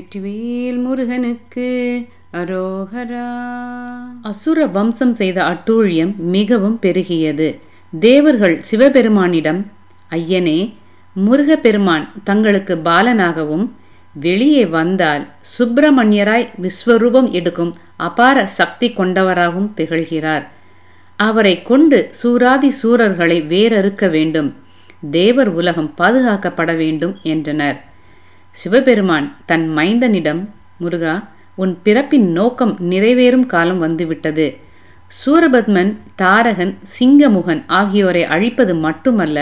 வெற்றிவேல் முருகனுக்கு. அரோகரா. அசுர வம்சம் செய்த அட்டூழியம் மிகவும் பெருகியது. தேவர்கள் சிவபெருமானிடம் ஐயனே முருகப்பெருமான் தங்களுக்கு பாலனாகவும் வெளியே வந்தால் சுப்பிரமணியராய் விஸ்வரூபம் எடுக்கும் அபார சக்தி கொண்டவராகவும் திகழ்கிறார். அவரை கொண்டு சூராதி சூரர்களை வேறறுக்க வேண்டும். தேவர் உலகம் பாதுகாக்கப்பட வேண்டும் என்றனர். சிவபெருமான் தன் மைந்தனிடம் முருகா உன் பிறப்பின் நோக்கம் நிறைவேறும் காலம் வந்துவிட்டது. சூரபத்மன் தாரகன் சிங்கமுகன் ஆகியோரை அழிப்பது மட்டுமல்ல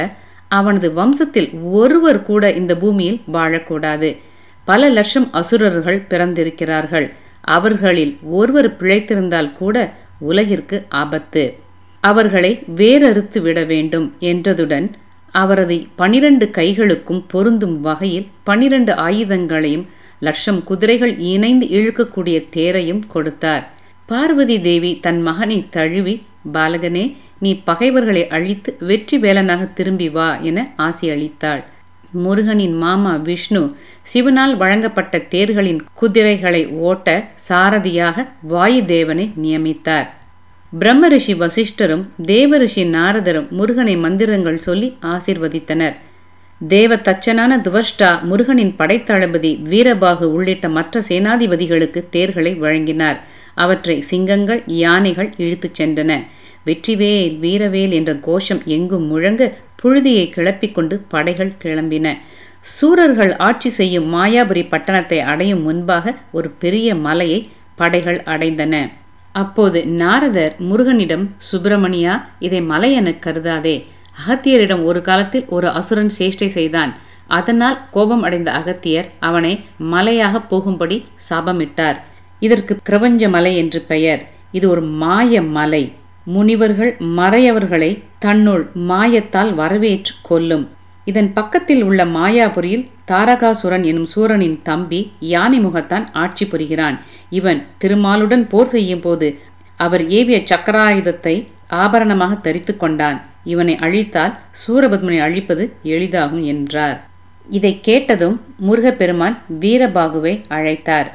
அவனது வம்சத்தில் ஒருவர் கூட இந்த பூமியில் வாழக்கூடாது. பல லட்சம் அசுரர்கள் பிறந்திருக்கிறார்கள். அவர்களில் ஒருவர் பிழைத்திருந்தால் கூட உலகிற்கு ஆபத்து. அவர்களை வேறறுத்து விட வேண்டும் என்றதுடன் அவரது பனிரண்டு கைகளுக்கும் பொருந்தும் வகையில் பனிரண்டு ஆயுதங்களையும் லட்சம் குதிரைகள் இணைந்து இழுக்கக்கூடிய தேரையும் கொடுத்தார். பார்வதி தேவி தன் மகனை தழுவி பாலகனே நீ பகைவர்களை அழித்து வெற்றி வேலனாக திரும்பி வா என ஆசி அளித்தாள். முருகனின் மாமா விஷ்ணு சிவனால் வழங்கப்பட்ட தேர்களின் குதிரைகளை ஓட்ட சாரதியாக வாயு தேவனை நியமித்தார். பிரம்ம ரிஷி வசிஷ்டரும் தேவரிஷி நாரதரும் முருகனை மந்திரங்கள் சொல்லி ஆசிர்வதித்தனர். தேவ தச்சனான துவஷ்டா முருகனின் படைத்தளபதி வீரபாகு உள்ளிட்ட மற்ற சேனாதிபதிகளுக்கு தேர்களை வழங்கினார். அவற்றை சிங்கங்கள் யானைகள் இழுத்துச் சென்றன. வெற்றிவேல் வீரவேல் என்ற கோஷம் எங்கும் முழங்க புழுதியை கிளப்பிக் கொண்டு படைகள் கிளம்பின. சூரர்கள் ஆட்சி செய்யும் மாயாபுரி பட்டணத்தை அடையும் முன்பாக ஒரு பெரிய மலையை படைகள் அடைந்தன. அப்போது நாரதர் முருகனிடம் சுப்பிரமணியா இதை மலை என கருதாதே. அகத்தியரிடம் ஒரு காலத்தில் ஒரு அசுரன் சேஷ்டை செய்தான். அதனால் கோபம் அடைந்த அகத்தியர் அவனை மலையாக போகும்படி சாபமிட்டார். இதற்கு பிரபஞ்ச மலை என்று பெயர். இது ஒரு மாய மலை. முனிவர்கள் மறையவர்களை தன்னுள் மாயத்தால் வரவேற்று கொல்லும். இதன் பக்கத்தில் உள்ள மாயாபுரியில் தாரகாசுரன் எனும் சூரனின் தம்பி யானை முகத்தான் ஆட்சி புரிகிறான். இவன் திருமாலுடன் போர் செய்யும் போது அவர் ஏவிய சக்கராயுதத்தை ஆபரணமாக தரித்து கொண்டான். இவனை அழித்தால் சூரபத்மனை அழிப்பது எளிதாகும் என்றார். இதை கேட்டதும் முருகப்பெருமான் வீரபாகுவை அழைத்தார்.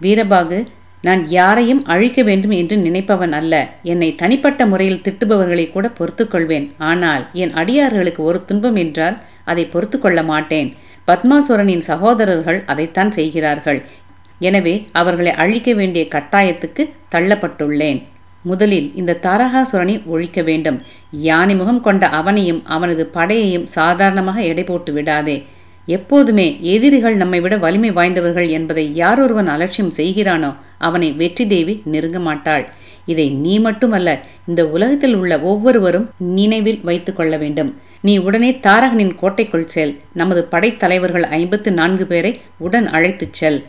வீரபாகு நான் யாரையும் அழிக்க வேண்டும் என்று நினைப்பவன் அல்ல. என்னை தனிப்பட்ட முறையில் திட்டுபவர்களை கூட பொறுத்துக்கொள்வேன் ஆனால் என் அடியார்களுக்கு ஒரு துன்பம் என்றால் அதை பொறுத்து கொள்ள மாட்டேன். பத்மாசுரனின் சகோதரர்கள் அதைத்தான் செய்கிறார்கள். எனவே அவர்களை அழிக்க வேண்டிய கட்டாயத்துக்கு தள்ளப்பட்டுள்ளேன். முதலில் இந்த தாரகாசுரனை ஒழிக்க வேண்டும். யானை முகம் கொண்ட அவனையும் அவனது படையையும் சாதாரணமாக எடை போட்டு விடாதே. எப்போதுமே எதிரிகள் நம்மை விட வலிமை வாய்ந்தவர்கள் என்பதை யாரொருவன் அலட்சியம் செய்கிறானோ அவனை வெற்றி தேவி நெருங்க மாட்டாள். இதை நீ மட்டுமல்ல இந்த உலகத்தில் உள்ள ஒவ்வொருவரும் நினைவில் வைத்து கொள்ள வேண்டும். நீ உடனே தாரகனின் கோட்டைக்குள் செல். நமது படைத்தலைவர்கள் ஐம்பத்து நான்கு பேரை உடன் அழைத்துச் செல்.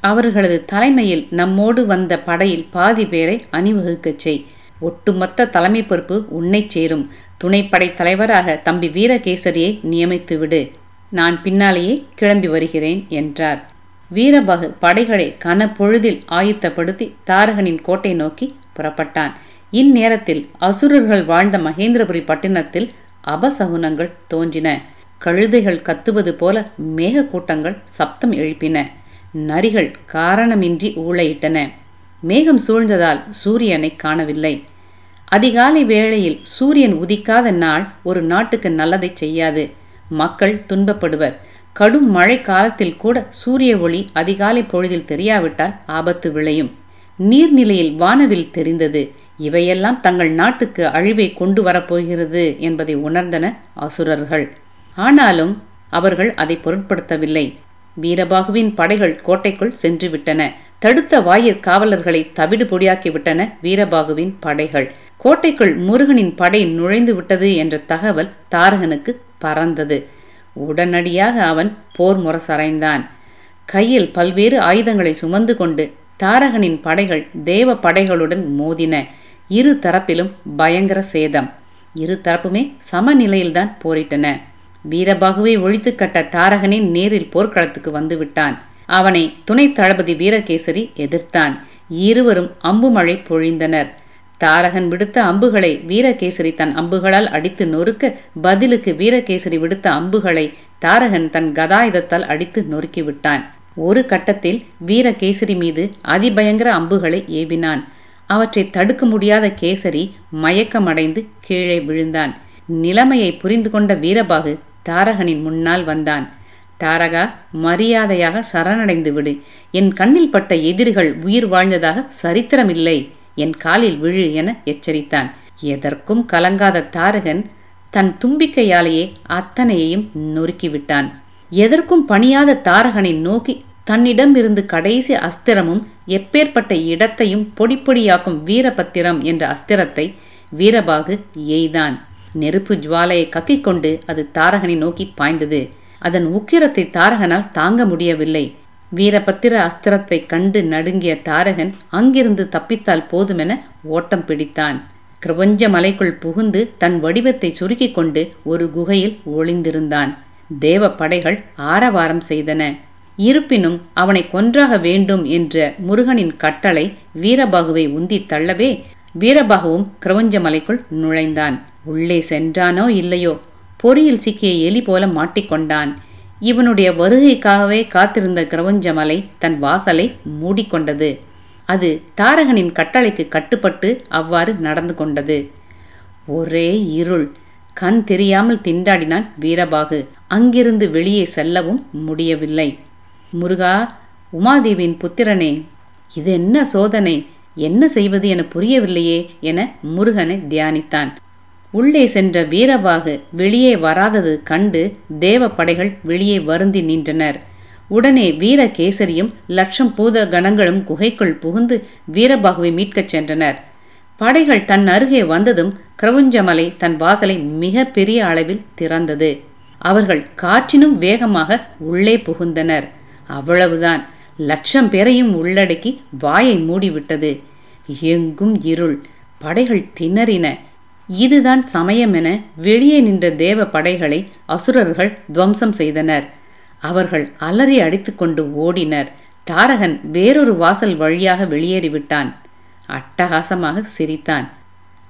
அவர்களது தலைமையில் நம்மோடு வந்த படையில் பாதி பேரை அணிவகுக்கச் செய். ஒட்டுமொத்த தலைமை பொறுப்பு உன்னை சேரும். துணைப்படை தலைவராக தம்பி வீரகேசரியை நியமித்துவிடு. நான் பின்னாலேயே கிளம்பி வருகிறேன் என்றார். வீரபகு படைகளை கனப்பொழுதில் ஆயுத்தப்படுத்தி தாரகனின் கோட்டை நோக்கி புறப்பட்டான். இந்நேரத்தில் அசுரர்கள் வாழ்ந்த மகேந்திரபுரி பட்டினத்தில் அபசகுனங்கள் தோன்றின. கழுதைகள் கத்துவது போல மேக கூட்டங்கள் சப்தம் எழுப்பின. நரிகள் காரணமின்றி ஊழையிட்டன. மேகம் சூழ்ந்ததால் சூரியனை காணவில்லை. அதிகாலை வேளையில் சூரியன் உதிக்காத நாள் ஒரு நாட்டுக்கு நல்லதை செய்யாது. மக்கள் துன்பப்படுவர். கடும் மழை காலத்தில் கூட சூரிய ஒளி அதிகாலை பொழுதில் தெரியாவிட்டால் ஆபத்து விளையும். நீர்நிலையில் வானவில் தெரிந்தது இவையெல்லாம் தங்கள் நாட்டுக்கு அழிவை கொண்டு வரப்போகிறது என்பதை உணர்ந்தன அசுரர்கள். ஆனாலும் அவர்கள் அதை பொருட்படுத்தவில்லை. வீரபாகுவின் படைகள் கோட்டைக்குள் சென்று விட்டன தடுத்த வாயிற் காவலர்களை தவிடு பொடியாக்கிவிட்டன வீரபாகுவின் படைகள். கோட்டைக்குள் முருகனின் படை நுழைந்து விட்டது என்ற தகவல் தாரகனுக்கு பறந்தது. உடனடியாக அவன் போர் முரசறைந்தான். கையில் பல்வேறு ஆயுதங்களை சுமந்து கொண்டு தாரகனின் படைகள் தேவ படைகளுடன் மோதின. இரு தரப்பிலும் பயங்கர சேதம். இரு தரப்புமே சமநிலையில்தான் போரிட்டன. வீரபாகுவை ஒழித்து கட்ட தாரகனின் நேரில் போர்க்களத்துக்கு வந்து விட்டான் அவனை துணை தளபதி வீரகேசரி எதிர்த்தான். இருவரும் அம்புமழை பொழிந்தனர். தாரகன் விடுத்த அம்புகளை வீரகேசரி தன் அம்புகளால் அடித்து நொறுக்க பதிலுக்கு வீரகேசரி விடுத்த அம்புகளை தாரகன் தன் கதாயுதத்தால் அடித்து நொறுக்கிவிட்டான் ஒரு கட்டத்தில் வீரகேசரி மீது அதிபயங்கர அம்புகளை ஏவினான். அவற்றை தடுக்க முடியாத கேசரி மயக்கமடைந்து கீழே விழுந்தான். நிலைமையை புரிந்து கொண்ட வீரபாகு தாரகனின் முன்னால் வந்தான். தாரகா மரியாதையாக சரணடைந்து விடு. என் கண்ணில் பட்ட எதிரிகள் உயிர் வாழ்ந்ததாக சரித்திரமில்லை. என் காலில் விழு என எச்சரித்தான். எதற்கும் கலங்காத தாரகன் தன் தும்பிக்கையாலேயே அத்தனையையும் நொறுக்கிவிட்டான். எதற்கும் பணியாத தாரகனை நோக்கி தன்னிடமிருந்து கடைசி அஸ்திரமும் எப்பேற்பட்ட இடத்தையும் பொடிப்பொடியாக்கும் வீரபத்திரம் என்ற அஸ்திரத்தை வீரபாகு எய்தான். நெருப்பு ஜுவாலையை கக்கிக்கொண்டு அது தாரகனை நோக்கி பாய்ந்தது. அதன் உக்கிரத்தை தாரகனால் தாங்க முடியவில்லை. வீரபத்திர அஸ்திரத்தை கண்டு நடுங்கிய தாரகன் அங்கிருந்து தப்பித்தால் போதுமென ஓட்டம் பிடித்தான். கிரபஞ்ச மலைக்குள் புகுந்து தன் வடிவத்தை சுருக்கிக் கொண்டு ஒரு குகையில் ஒளிந்திருந்தான். தேவ படைகள் ஆரவாரம் செய்தன. இருப்பினும் அவனை கொன்றாக வேண்டும் என்ற முருகனின் கட்டளை வீரபாகுவை உந்தி தள்ளவே வீரபாகுவும் கிரவஞ்ச மலைக்குள் நுழைந்தான். உள்ளே சென்றானோ இல்லையோ? பொறியில் சிக்கிய எலி போல மாட்டிக்கொண்டான். இவனுடைய வருகைக்காகவே காத்திருந்த கிரவஞ்சமலை தன் வாசலை மூடிக்கொண்டது. அது தாரகனின் கட்டளைக்கு கட்டுப்பட்டு அவ்வாறு நடந்து கொண்டது. ஒரே இருள். கண் தெரியாமல் திண்டாடினான் வீரபாகு. அங்கிருந்து வெளியே செல்லவும் முடியவில்லை. முருகா உமாதேவியின் புத்திரனே இது என்ன சோதனை? என்ன செய்வது என புரியவில்லையே என முருகனை தியானித்தான். உள்ளே சென்ற வீரபாகு வெளியே வராதது கண்டு தேவ படைகள் வெளியே வருந்தி நின்றனர். உடனே வீரகேசரியும் லட்சம் பூத கணங்களும் குகைக்குள் புகுந்து வீரபாகுவை மீட்கச் சென்றனர். படைகள் தன் அருகே வந்ததும் கிரவுஞ்சமலை தன் வாசலை மிக பெரிய அளவில் திறந்தது. அவர்கள் காற்றினும் வேகமாக உள்ளே புகுந்தனர். அவ்வளவுதான். லட்சம் பேரையும் உள்ளடக்கி வாயை மூடிவிட்டது. எங்கும் இருள். படைகள் திணறின. இதுதான் சமயம் என வெளியே நின்ற தேவ படைகளை அசுரர்கள் துவம்சம் செய்தனர். அவர்கள் அலறி அடித்துக்கொண்டு ஓடினர். தாரகன் வேறொரு வாசல் வழியாக வெளியேறிவிட்டான். அட்டகாசமாக சிரித்தான்.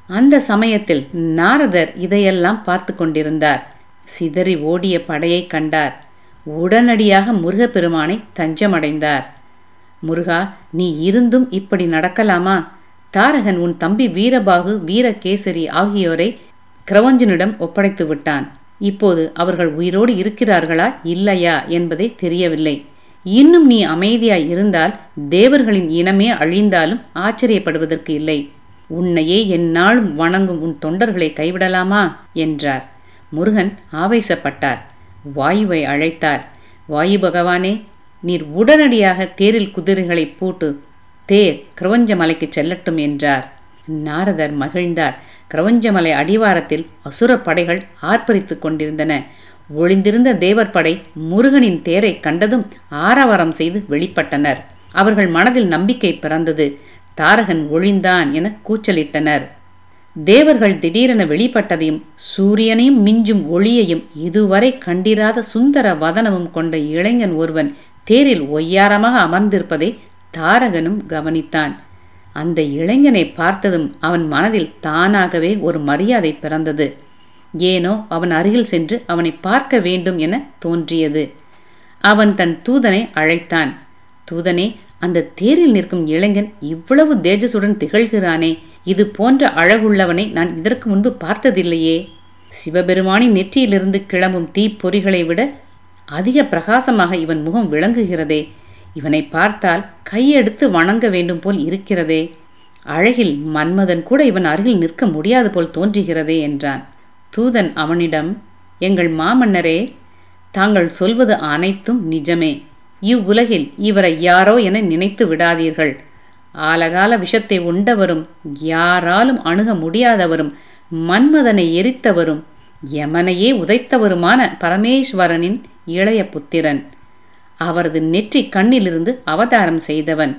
அந்த சமயத்தில் நாரதர் இதையெல்லாம் பார்த்து கொண்டிருந்தார். சிதறி ஓடிய படையை கண்டார். உடனடியாக முருகப்பெருமானை தஞ்சமடைந்தார். முருகா நீ இருந்தும் இப்படி நடக்கலாமா? தாரகன் உன் தம்பி வீரபாகு வீரகேசரி ஆகியோரை கிரவஞ்சனிடம் ஒப்படைத்து விட்டான். இப்போது அவர்கள் உயிரோடு இருக்கிறார்களா இல்லையா என்பதை தெரியவில்லை. இன்னும் நீ அமைதியாய் இருந்தால் தேவர்களின் இனமே அழிந்தாலும் ஆச்சரியப்படுவதற்கு இல்லை. உன்னையே எந்நாளும் வணங்கும் உன் தொண்டர்களை கைவிடலாமா? என்றார். முருகன் ஆவேசப்பட்டார். வாயுவை அழைத்தார். வாயு பகவானே நீர் உடனடியாக தேரில் குதிரைகளை பூட்டு தேர் கிரவஞ்சமலைக்கு செல்லட்டும் என்றார். நாரதர் மகிழ்ந்தார். கிரவஞ்சமலை அடிவாரத்தில் அசுர படைகள் ஆர்ப்பரித்துக் கொண்டிருந்தன. ஒளிந்திருந்த தேவர் படை முருகனின் தேரை கண்டதும் ஆரவாரம் செய்து வெளிப்பட்டனர். அவர்கள் மனதில் நம்பிக்கை பிறந்தது. தாரகன் ஒளிந்தான் என கூச்சலிட்டனர். தேவர்கள் திடீரென வெளிப்பட்டதையும் சூரியனையும் மிஞ்சும் ஒளியையும் இதுவரை கண்டிராத சுந்தர வதனமும் கொண்ட இளைஞன் ஒருவன் தேரில் ஒய்யாரமாக அமர்ந்திருப்பதை தாரகனும் கவனித்தான். அந்த இளைஞனை பார்த்ததும் அவன் மனதில் தானாகவே ஒரு மரியாதை பிறந்தது. ஏனோ அவன் அருகில் சென்று அவனை பார்க்க வேண்டும் என தோன்றியது. அவன் தன் தூதனை அழைத்தான். தூதனே அந்த தேரில் நிற்கும் இளைஞன் இவ்வளவு தேஜசுடன் திகழ்கிறானே இது போன்ற அழகுள்ளவனை நான் இதற்கு முன்பு பார்த்ததில்லையே. சிவபெருமானின் நெற்றியிலிருந்து கிளம்பும் தீப்பொறிகளை விட அதிக பிரகாசமாக இவன் முகம் விளங்குகிறதே. இவனை பார்த்தால் கையெடுத்து வணங்க வேண்டும் போல் இருக்கிறதே. அழகில் மன்மதன் கூட இவன் அருகில் நிற்க முடியாது போல் தோன்றுகிறதே என்றான். தூதன் அவனிடம் எங்கள் மாமன்னரே தாங்கள் சொல்வது அனைத்தும் நிஜமே. இவ்வுலகில் இவரை யாரோ என நினைத்து விடாதீர்கள். ஆலகால விஷத்தை உண்டவரும் யாராலும் அணுக முடியாதவரும் மன்மதனை எரித்தவரும் யமனையே உதைத்தவருமான பரமேஸ்வரனின் இளைய புத்திரன். அவரது நெற்றி கண்ணிலிருந்து அவதாரம் செய்தவன்.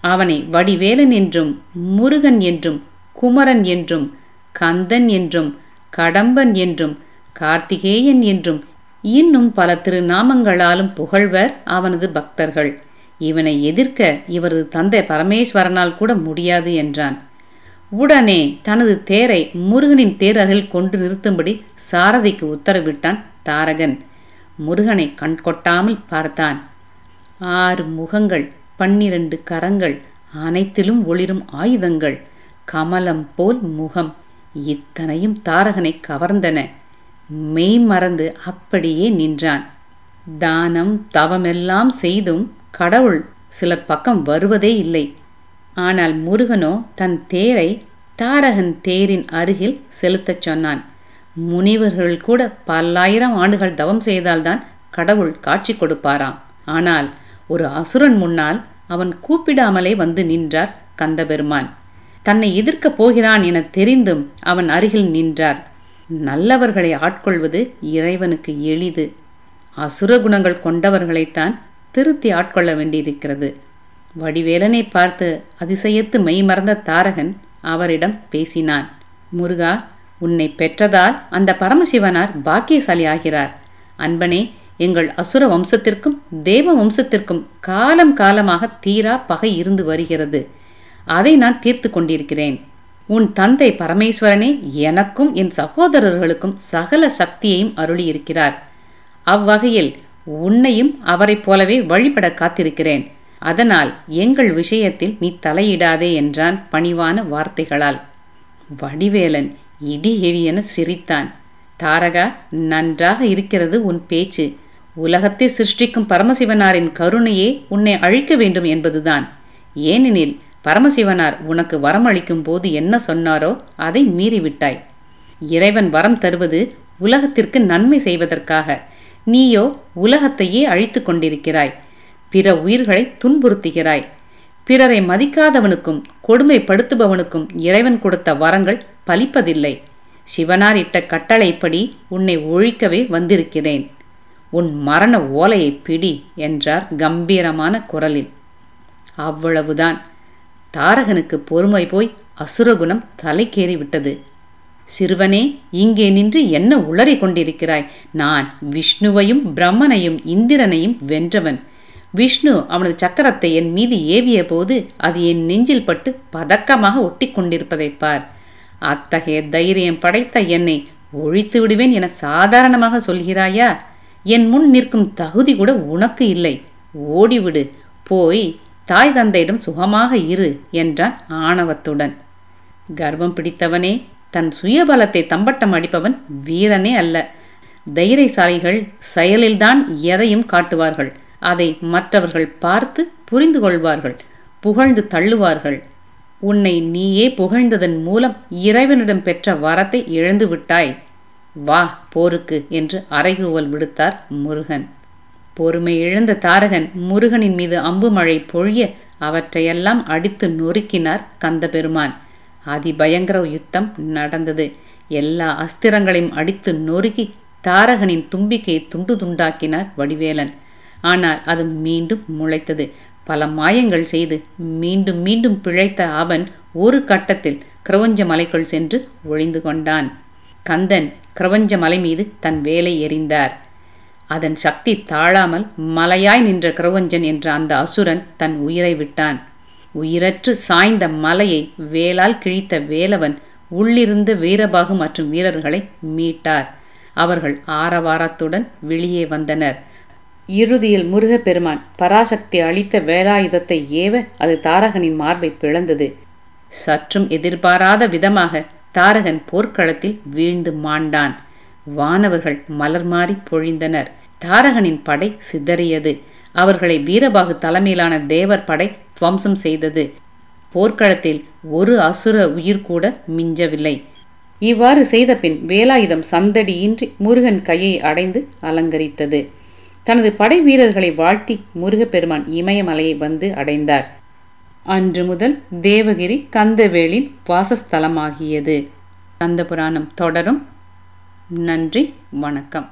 அவனை வடிவேலன் என்றும் முருகன் என்றும் குமரன் என்றும் கந்தன் என்றும் கடம்பன் என்றும் கார்த்திகேயன் என்றும் இன்னும் பல திருநாமங்களாலும் புகழ்வர் அவனது பக்தர்கள். இவனை எதிர்க்க இவரது தந்தை பரமேஸ்வரனால் கூட முடியாது என்றான். உடனே தனது தேரை முருகனின் தேர் அருகில் கொண்டு நிறுத்தும்படி சாரதிக்கு உத்தரவிட்டான் தாரகன். முருகனை கண்கொட்டாமல் பார்த்தான். ஆறு முகங்கள் பன்னிரண்டு கரங்கள் அனைத்திலும் ஒளிரும் ஆயுதங்கள் கமலம் போல் முகம் இத்தனையும் தாரகனை கவர்ந்தன. மெய் மறந்து அப்படியே நின்றான். தானம் தவமெல்லாம் செய்தும் கடவுள் சிலர் பக்கம் வருவதே இல்லை. ஆனால் முருகனோ தன் தேரை தாரகன் தேரின் அருகில் செலுத்தச் சொன்னான். முனிவர்கள் கூட பல்லாயிரம் ஆண்டுகள் தவம் செய்தால்தான் கடவுள் காட்சி கொடுப்பாராம். ஆனால் ஒரு அசுரன் முன்னால் அவன் கூப்பிடாமலே வந்து நின்றார் கந்தபெருமான். தன்னை எதிர்க்கப் போகிறான் என தெரிந்தும் அவன் அருகில் நின்றார். நல்லவர்களை ஆட்கொள்வது இறைவனுக்கு எளிது. அசுர குணங்கள் கொண்டவர்களைத்தான் திருத்தி ஆட்கொள்ள வேண்டியிருக்கிறது. வடிவேலனை பார்த்து அதிசயத்து மெய்மறந்த தாரகன் அவரிடம் பேசினான். முருகா உன்னை பெற்றதால் அந்த பரமசிவனார் பாக்கியசாலி ஆகிறார். அன்பனே எங்கள் அசுர வம்சத்திற்கும் தேவ வம்சத்திற்கும் காலம் காலமாக தீரா பகை இருந்து வருகிறது. அதை நான் தீர்த்து கொண்டிருக்கிறேன். உன் தந்தை பரமேஸ்வரனே எனக்கும் என் சகோதரர்களுக்கும் சகல சக்தியையும் அருளியிருக்கிறார். அவ்வகையில் உன்னையும் அவரைப் போலவே வழிபட காத்திருக்கிறேன். அதனால் எங்கள் விஷயத்தில் நீ தலையிடாதே என்றான் பணிவான வார்த்தைகளால். வடிவேலன் இடி இடியென சிரித்தான். தாரகா நன்றாக இருக்கிறது உன் பேச்சு. உலகத்தை சிருஷ்டிக்கும் பரமசிவனாரின் கருணையே உன்னை அழிக்க வேண்டும் என்பதுதான். ஏனெனில் பரமசிவனார் உனக்கு வரம் அளிக்கும் போது என்ன சொன்னாரோ அதை மீறிவிட்டாய். இறைவன் வரம் தருவது உலகத்திற்கு நன்மை செய்வதற்காக. நீயோ உலகத்தையே அழித்து கொண்டிருக்கிறாய். பிற உயிர்களை துன்புறுத்துகிறாய். பிறரை மதிக்காதவனுக்கும் கொடுமைப்படுத்துபவனுக்கும் இறைவன் கொடுத்த வரங்கள் பலிப்பதில்லை. சிவனார் இட்ட கட்டளைப்படி உன்னை ஒழிக்கவே வந்திருக்கிறேன். உன் மரண ஓலையை பிடி என்றார் கம்பீரமான குரலில். அவ்வளவுதான். தாரகனுக்கு பொறுமை போய் அசுரகுணம் தலைக்கேறிவிட்டது. சிறுவனே இங்கே நின்று என்ன உளறி கொண்டிருக்கிறாய்? நான் விஷ்ணுவையும் பிரம்மனையும் இந்திரனையும் வென்றவன். விஷ்ணு அவனது சக்கரத்தை என் மீது ஏவிய போது அது என் நெஞ்சில் பட்டு பதக்கமாக ஒட்டி கொண்டிருப்பதைப் பார். அத்தகைய தைரியம் படைத்த என்னை ஒழித்து விடுவேன் என சாதாரணமாக சொல்கிறாயா? என் முன் நிற்கும் தகுதி கூட உனக்கு இல்லை. ஓடிவிடு. போய் தாய் தந்தையிடம் சுகமாக இரு என்றான் ஆணவத்துடன். கர்ப்பம் பிடித்தவனே தன் சுயபலத்தை தம்பட்டம் அடிப்பவன் வீரனே அல்ல. தைரியசாலிகள் செயலில்தான் எதையும் காட்டுவார்கள். அதை மற்றவர்கள் பார்த்து புரிந்து கொள்வார்கள். புகழ்ந்து தள்ளுவார்கள். உன்னை நீயே புகழ்ந்ததன் மூலம் இறைவனிடம் பெற்ற வரத்தை இழந்து விட்டாய். வா போருக்கு என்று அறைகூவல் விடுத்தார் முருகன். பொறுமை இழந்த தாரகன் முருகனின் மீது அம்பு மழை பொழிய அவற்றையெல்லாம் அடித்து நொறுக்கினார் கந்தபெருமான். அதிபயங்கர யுத்தம் நடந்தது. எல்லா அஸ்திரங்களையும் அடித்து நொறுக்கி தாரகனின் தும்பிக்கையை துண்டு துண்டாக்கினார் வடிவேலன். ஆனால் அது மீண்டும் முளைத்தது. பல மாயங்கள் செய்து மீண்டும் மீண்டும் பிழைத்த அவன் ஒரு கட்டத்தில் கிரவஞ்ச மலைக்குள் சென்று ஒளிந்து கொண்டான். கந்தன் கிரவஞ்ச மலை மீது தன் வேலை எறிந்தார். அதன் சக்தி தாழாமல் மலையாய் நின்ற கிரவஞ்சன் என்ற அந்த அசுரன் தன் உயிரை விட்டான். உயிரற்று சாய்ந்த மலையை வேலால் கிழித்த வேலவன் உள்ளிருந்த வீரபாகு மற்றும் வீரர்களை மீட்டார். அவர்கள் ஆரவாரத்துடன் வெளியே வந்தனர். இறுதியில் முருகப்பெருமான் பராசக்தி அளித்த வேலாயுதத்தை ஏவ அது தாரகனின் மார்பை பிளந்தது. சற்றும் எதிர்பாராத விதமாக தாரகன் போர்க்களத்தில் வீழ்ந்து மாண்டான். வானவர்கள் மலர் மாறி பொழிந்தனர். தாரகனின் படை சிதறியது. அவர்களை வீரபாகு தலைமையிலான தேவர் படை துவம்சம் செய்தது. போர்க்களத்தில் ஒரு அசுர உயிர் கூட மிஞ்சவில்லை. இவ்வாறு செய்த பின் வேலாயுதம் சந்தடியின்றி முருகன் கையை அடைந்து அலங்கரித்தது. தனது படை வீரர்களை வாழ்த்தி முருகப்பெருமான் இமயமலையை வந்து அடைந்தார். அன்று முதல் தேவகிரி கந்தவேலின் வாசஸ்தலமாகியது. கந்த புராணம் தொடரும். நன்றி வணக்கம்.